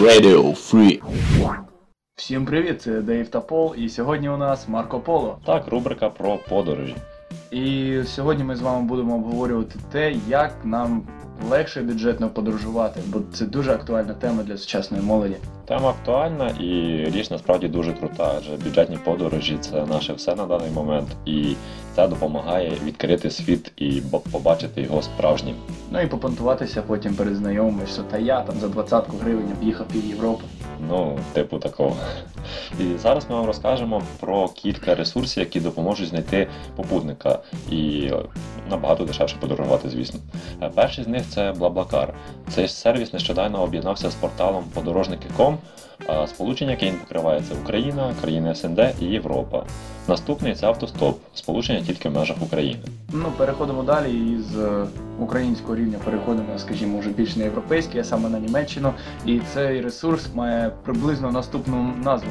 Radio Free. Всім привіт, це Дейв та Пол, і сьогодні у нас Марко Поло. Так, рубрика про подорожі. І сьогодні ми з вами будемо обговорювати те, як нам легше бюджетно подорожувати, бо це дуже актуальна тема для сучасної молоді. Тема актуальна і річ насправді дуже крута, адже бюджетні подорожі це наше все на даний момент, і це допомагає відкрити світ і побачити його справжнім. Ну і попонтуватися потім перед знайомими, що та я там за 20 гривень об'їхав пів Європи. Ну, типу такого. І зараз ми вам розкажемо про кілька ресурсів, які допоможуть знайти попутника і набагато дешевше подорожувати, звісно. Е, Перший з них це BlaBlaCar. Цей сервіс нещодавно об'єднався з порталом подорожники.com, сполучення, яке він покриває, це Україна, країни СНД і Європа. Наступний це автостоп, сполучення тільки в межах України. Ну, переходимо далі і з е, українського рівня переходимо, скажімо, вже більш на європейський, а саме на Німеччину. І цей ресурс має приблизно наступну назву.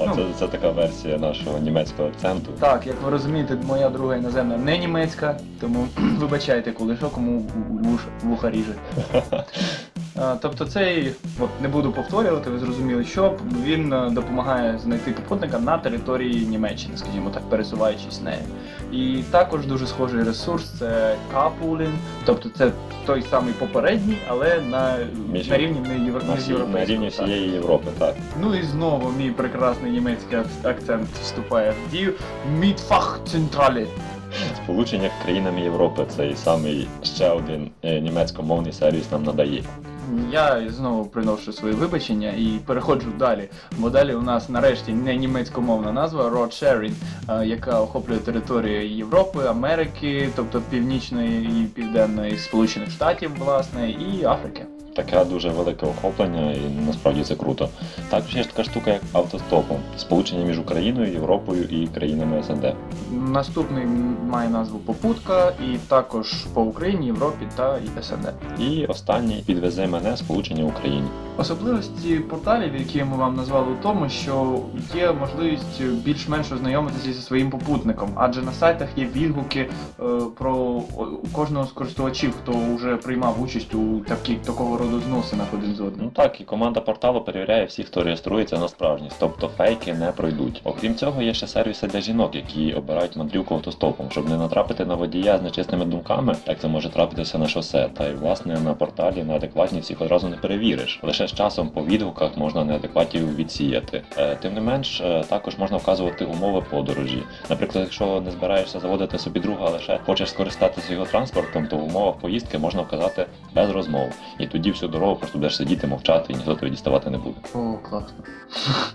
А Ну. це, це така версія нашого німецького акценту. Так, як ви розумієте, моя друга іноземна не німецька, тому вибачайте, коли що, кому вуха ріже. А, Тобто цей, от не буду повторювати, ви зрозуміли, що він е, допомагає знайти попутника на території Німеччини, скажімо так, пересуваючись нею. І також дуже схожий ресурс це carpooling, тобто це той самий попередній, але на, Між- на рівні не євро, На, всі- на рівні всієї Європи, так. Ну і знову мій прекрасний німецький ак- акцент вступає в дію. Мідфах централі. Сполучення країнами Європи цей самий ще один е, німецькомовний сервіс нам надає. Я знову приношу свої вибачення і переходжу далі. Бо далі у нас нарешті не німецькомовна назва Road Sharing, е, яка охоплює території Європи, Америки, тобто Північної і Південної Сполучених Штатів, власне, і Африки. Таке дуже велике охоплення, і насправді це круто. Також є така штука, як автостопом, сполучення між Україною, Європою і країнами СНД. Наступний має назву Попутка, і також по Україні, Європі та СНД. І останній підвезе мене сполучення Україні. Особливості порталів, які ми вам назвали у тому, що є можливість більш-менш ознайомитися зі своїм попутником, адже на сайтах є відгуки е, про кожного з користувачів, хто вже приймав участь у такі, такого роду зносинах один з Ну одним. так, і команда порталу перевіряє всіх, хто реєструється на справжність, тобто фейки не пройдуть. Окрім цього, є ще сервіси для жінок, які обирають мандрівку автостопом, щоб не натрапити на водія з нечисними думками, як це може трапитися на шосе. Та й власне на порталі на адекватні всіх одразу не перевіриш. Лише з часом по відгуках можна неадекватів відсіяти. Е, Тим не менш, е, також можна вказувати умови подорожі. Наприклад, якщо не збираєшся заводити собі друга, а лише хочеш скористатися його транспортом, то в умовах поїздки можна вказати без розмов. І тоді всю дорогу просто будеш сидіти, мовчати і ніхто тебе діставати не буде. О, класно.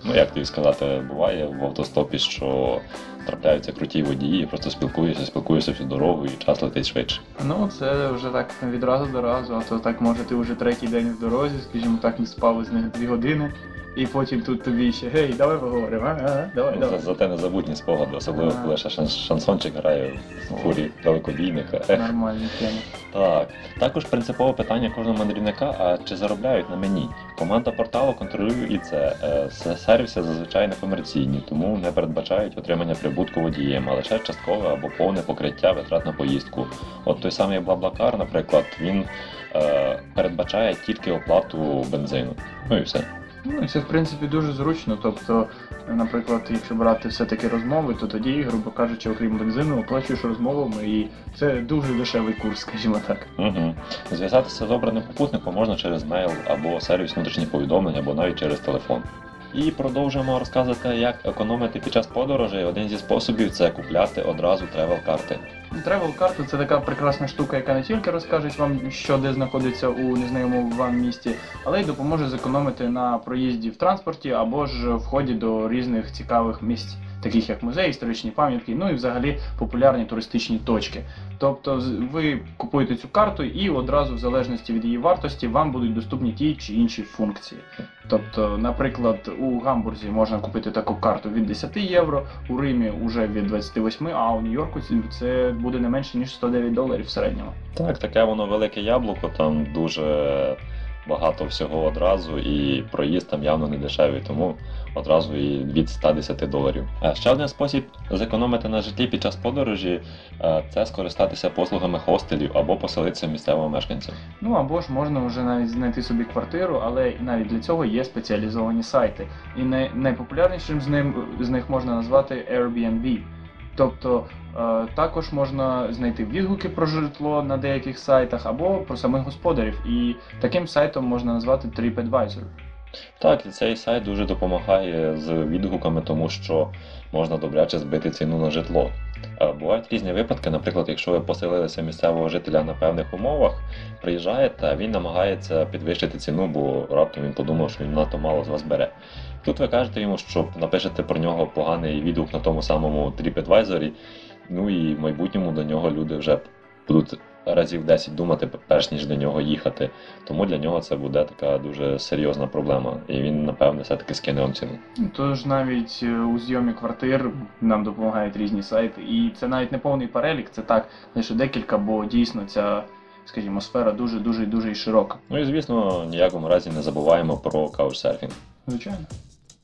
Ну як тобі сказати, буває в автостопі, що трапляються круті водії, просто спілкуєшся, спілкуєшся всю дорогу і час летить швидше. Ну, це вже так відразу до разу, а то так може ти вже третій день в дорозі, скажімо так, не спав з них дві години, і потім тут тобі ще гей, давай поговоримо, а? а? Давай, Ну, давай. за- Зате незабутні спогади, особливо коли ще шан- шансончик грає в фурі далекобійника. Ех. Нормальні теми. Так, також принципове питання кожного мандрівника: а чи заробляють на мені? Команда порталу контролює і це. Е, Сервіси зазвичай не комерційні, тому не передбачають отримання прибутку водієм, а лише часткове або повне покриття витрат на поїздку. От той самий Блаблакар, наприклад, він е, передбачає тільки оплату бензину. Ну і все. Ну, це в принципі дуже зручно. Тобто, наприклад, якщо брати все-таки розмови, то тоді, грубо кажучи, окрім бензину, оплачуєш розмовами, і це дуже дешевий курс, скажімо так. Угу. Зв'язатися з обраним попутником можна через мейл або сервіс внутрішніх повідомлень, або навіть через телефон. І продовжуємо розказувати, як економити під час подорожей. Один зі способів це купляти одразу travel-карти. Travel карти це така прекрасна штука, яка не тільки розкаже вам, що де знаходиться у незнайомому вам місті, але й допоможе зекономити на проїзді в транспорті або ж в ході до різних цікавих місць, таких як музеї, історичні пам'ятки, ну і взагалі популярні туристичні точки. Тобто ви купуєте цю карту і одразу, в залежності від її вартості, вам будуть доступні ті чи інші функції. Тобто, наприклад, у Гамбурзі можна купити таку карту від 10 євро, у Римі вже від 28, а у Нью-Йорку це буде не менше ніж 109 доларів в середньому. Так, таке воно велике яблуко, там дуже багато всього одразу, і проїзд там явно не дешевий, тому одразу і від 110 доларів. А ще один спосіб зекономити на житлі під час подорожі е, це скористатися послугами хостелів або поселитися місцевого мешканця. Ну або ж можна вже навіть знайти собі квартиру, але навіть для цього є спеціалізовані сайти. І найпопулярнішим з ним з них можна назвати Airbnb. Тобто е, також можна знайти відгуки про житло на деяких сайтах або про самих господарів. І таким сайтом можна назвати TripAdvisor. Так, і цей сайт дуже допомагає з відгуками, тому що можна добряче збити ціну на житло. Е, Бувають різні випадки, наприклад, якщо ви поселилися місцевого жителя на певних умовах, приїжджаєте, а він намагається підвищити ціну, бо раптом він подумав, що він надто мало з вас бере. Тут ви кажете йому, що напишете про нього поганий відгук на тому самому TripAdvisor, ну і в майбутньому до нього люди вже будуть разів 10 думати, перш ніж до нього їхати. Тому для нього це буде така дуже серйозна проблема, і він, напевне, все-таки скине вам ціну. Тож навіть е, у зйомі квартир нам допомагають різні сайти. І це навіть не повний перелік, це так лише декілька, бо дійсно ця, скажімо, сфера дуже дуже дуже і широка. Ну і звісно, ніякому разі не забуваємо про каучсерфінг. Звичайно.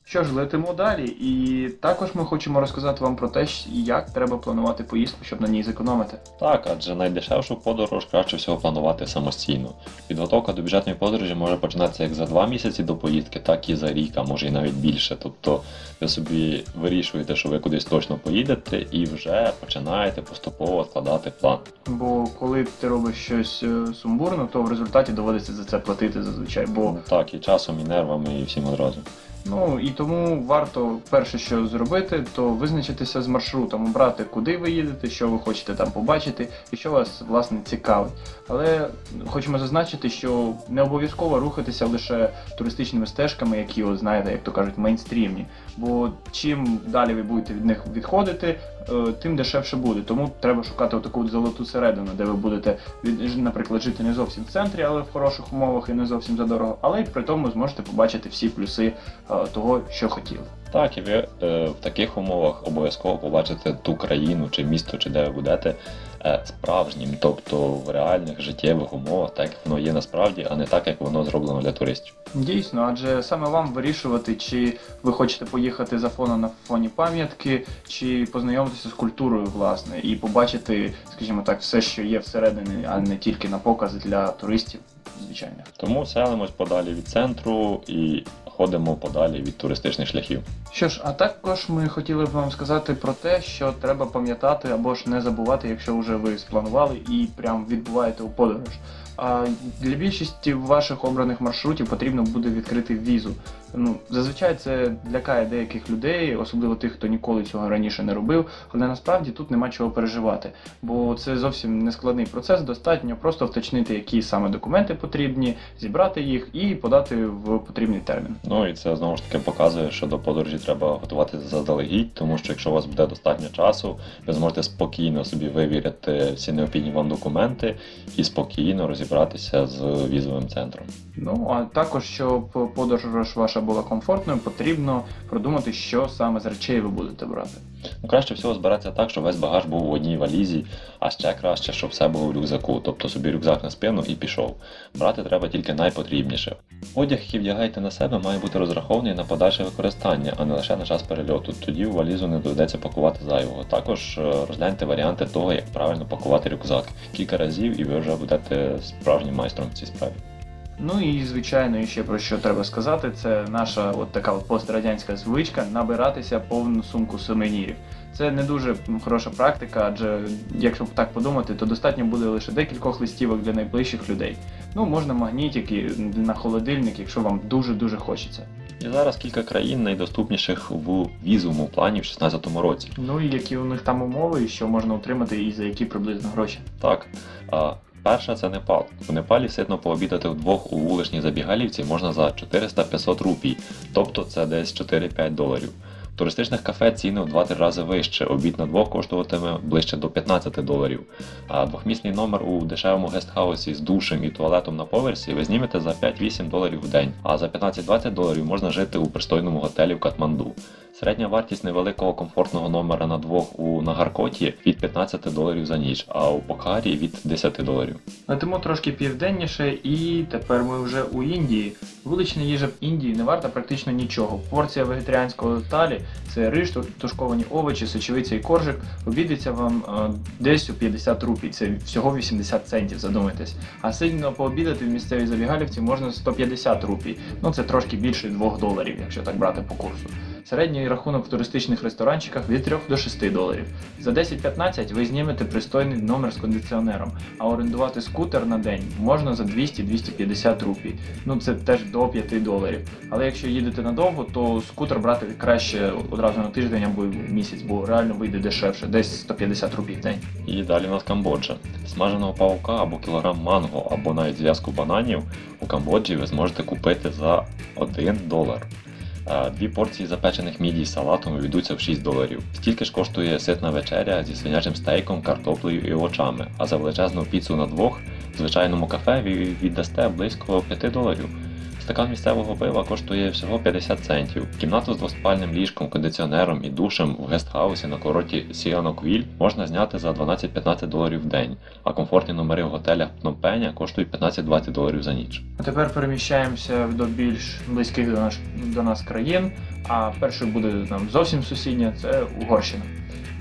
Що ж, летимо далі. І також ми хочемо розказати вам про те, як треба планувати поїздку, щоб на ній зекономити. Так, адже найдешевшу подорож краще всього планувати самостійно. Підготовка до бюджетної подорожі може починатися як за два місяці до поїздки, так і за рік, а може і навіть більше. Тобто ви собі вирішуєте, що ви кудись точно поїдете, і вже починаєте поступово складати план. Бо коли ти робиш щось е, сумбурно, то в результаті доводиться за це платити зазвичай. Бо Так, і часом, і нервами, і всім одразу. Ну і тому варто перше, що зробити, то визначитися з маршрутом, обрати, куди ви їдете, що ви хочете там побачити, і що вас власне цікавить. Але хочемо зазначити, що не обов'язково рухатися лише туристичними стежками, які, от, знаєте, як то кажуть, мейнстрімні. Бо чим далі ви будете від них відходити, е, тим дешевше буде. Тому треба шукати таку золоту середину, де ви будете, наприклад, жити не зовсім в центрі, але в хороших умовах і не зовсім задорого, але й при тому зможете побачити всі плюси е, того, що хотіли. Так, і ви е, в таких умовах обов'язково побачите ту країну чи місто, чи де ви будете е, справжнім, тобто в реальних життєвих умовах, так як воно є насправді, а не так, як воно зроблено для туристів. Дійсно, адже саме вам вирішувати, чи ви хочете поїхати за фоном на фоні пам'ятки, чи познайомитися з культурою, власне, і побачити, скажімо так, все, що є всередині, а не тільки на покази для туристів звичайних. Тому селимось подалі від центру і ходимо подалі від туристичних шляхів. Що ж, а також ми хотіли б вам сказати про те, що треба пам'ятати або ж не забувати, якщо вже ви спланували і прям відбуваєте у подорож. А для більшості ваших обраних маршрутів потрібно буде відкрити візу. Ну, зазвичай це лякає деяких людей, особливо тих, хто ніколи цього раніше не робив. Але насправді тут нема чого переживати, бо це зовсім не складний процес. Достатньо просто вточнити, які саме документи потрібні, зібрати їх і подати в потрібний термін. Ну і це знову ж таки показує, що до подорожі треба готуватися заздалегідь, тому що якщо у вас буде достатньо часу, ви зможете спокійно собі вивіряти всі необхідні вам документи і спокійно розібратися з візовим центром. Ну а також, щоб подорож ваша була комфортною, потрібно продумати, що саме з речей ви будете брати. Ну, краще всього збиратися так, щоб весь багаж був в одній валізі, а ще краще, щоб все було в рюкзаку, тобто собі рюкзак на спину і пішов. Брати треба тільки найпотрібніше. Одяг, який вдягаєте на себе, має бути розрахований на подальше використання, а не лише на час перельоту. Тоді у валізу не доведеться пакувати зайвого. Також е, розгляньте варіанти того, як правильно пакувати рюкзак. Кілька разів і ви вже будете справжнім майстром в цій справі. Ну і звичайно, ще про що треба сказати, це наша от така от пострадянська звичка набиратися повну сумку сувенірів. Це не дуже хороша практика, адже якщо так подумати, то достатньо буде лише декількох листівок для найближчих людей. Ну, можна магнітики на холодильник, якщо вам дуже-дуже хочеться. І зараз кілька країн найдоступніших в візовому плані в 2016 році. Ну і які у них там умови, і що можна отримати і за які приблизно гроші. Так. А, перша це Непал. У Непалі ситно пообідати вдвох у вуличній забігалівці можна за 400-500 рупій, тобто це десь 4-5 доларів. В туристичних кафе ціни в 2-3 рази вище. Обід на двох коштуватиме ближче до 15 доларів. А двохмісний номер у дешевому гестхаусі з душем і туалетом на поверсі ви знімете за 5-8 доларів в день. А за 15-20 доларів можна жити у пристойному готелі в Катманду. Середня вартість невеликого комфортного номера на двох у Нагаркоті від 15 доларів за ніч, а у Покарі від 10 доларів. Летимо трошки південніше, і тепер ми вже у Індії. Вулична їжа в Індії не варта практично нічого. Порція вегетаріанського талі це ту- тушковані овочі, сочевиця і коржик. Обійдеться вам е, десь у 50 рупій. Це всього 80 центів, задумайтесь. А сильно пообідати в місцевій забігалівці можна 150 рупій. Ну це трошки більше 2 доларів, якщо так брати по курсу. Середній рахунок в туристичних ресторанчиках від 3 до 6 доларів. За 10-15 ви знімете пристойний номер з кондиціонером, а орендувати скутер на день можна за 200-250 рупій. Ну це теж до 5 доларів. Але якщо їдете надовго, то скутер брати краще одразу на тиждень або місяць, бо реально вийде дешевше, десь 150 рупій в день. І далі у нас Камбоджа. Смаженого паука або кілограм манго, або навіть зв'язку бананів у Камбоджі ви зможете купити за 1 долар. Дві порції запечених мідій з салатом обійдуться в 6 доларів. Стільки ж коштує ситна вечеря зі свинячим стейком, картоплею і овочами, а за величезну піцу на двох в звичайному кафе віддасте близько 5 доларів. Стакан місцевого пива коштує всього 50 центів. Кімнату з двоспальним ліжком, кондиціонером і душем в гестхаусі на курорті Сіаноквіль можна зняти за 12-15 доларів в день, а комфортні номери в готелях Пномпеня коштують 15-20 доларів за ніч. А тепер переміщаємося до більш близьких до, наш, до нас країн. А першою буде нам зовсім сусідня це Угорщина.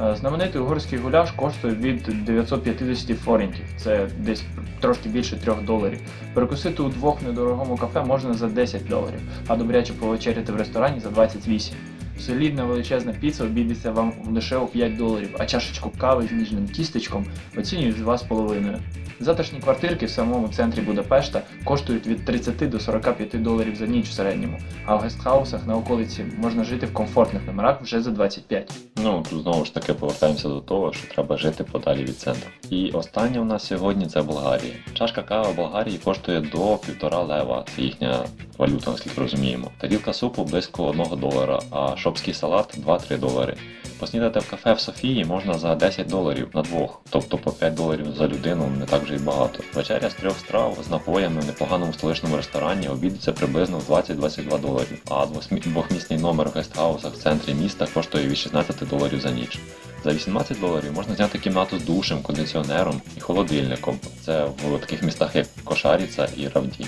Е, Знаменитий угорський гуляш коштує від 950 форінтів, це десь трошки більше 3 доларів. Перекусити у двох недорогому кафе можна за 10 доларів, а добряче повечеряти в ресторані за 28. Солідна величезна піца обійдеться вам лише у 5 доларів, а чашечку кави з ніжним тістечком оцінюють з 2,5. Затишні квартирки в самому центрі Будапешта коштують від 30 до 45 доларів за ніч в середньому, а в гестхаусах на околиці можна жити в комфортних номерах вже за 25. Ну тут знову ж таки повертаємося до того, що треба жити подалі від центру. І останнє у нас сьогодні це Болгарія. Чашка кави в Болгарії коштує до півтора лева. Це їхня валюта, наскільки розуміємо. Тарілка супу близько 1 долара, а шопський салат 2-3 долари. Поснідати в кафе в Софії можна за 10 доларів на двох, тобто по 5 доларів за людину не так вже й багато. Вечеря з трьох страв з напоями в непоганому столичному ресторані обійдеться приблизно в 20-22 доларів, а двохмісний номер в гестхаусах в центрі міста коштує від 16 доларів за ніч. За 18 доларів можна зняти кімнату з душем, кондиціонером і холодильником. Це в таких містах як Кошариця і Равда.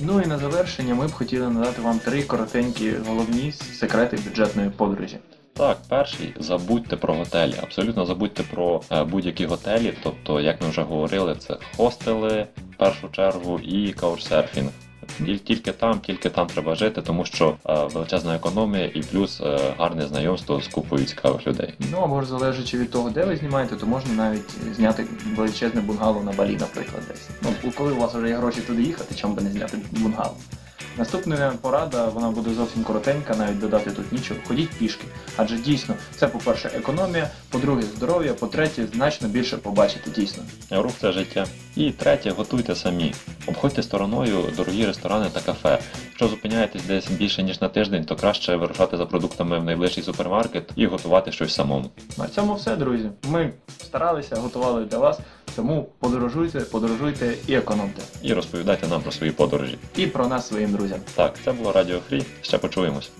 Ну і на завершення ми б хотіли надати вам три коротенькі головні секрети бюджетної подорожі. Так, перший забудьте про готелі. Абсолютно забудьте про е, будь-які готелі. Тобто, як ми вже говорили, це хостели в першу чергу і каучсерфінг. Тіль- Тільки там, тільки там треба жити, тому що е, величезна економія і плюс е, гарне знайомство з купою цікавих людей. Ну або ж залежачи від того, де ви знімаєте, то можна навіть зняти величезне бунгало на балі, наприклад, десь. Ну, коли у вас вже є гроші туди їхати, чому би не зняти бунгало? Наступна порада, вона буде зовсім коротенька, навіть додати тут нічого. Ходіть пішки. Адже дійсно, це по-перше, економія, по-друге, здоров'я, по-третє, значно більше побачити дійсно. Рух це життя. І третє, готуйте самі. Обходьте стороною дорогі ресторани та кафе. Якщо зупиняєтесь десь більше ніж на тиждень, то краще вирушати за продуктами в найближчий супермаркет і готувати щось самому. На цьому все, друзі. Ми старалися, готували для вас, тому подорожуйте, подорожуйте і економте. І розповідайте нам про свої подорожі. І про нас своїм друзям. Так, це було Радіо Фрі. Ще почуємось.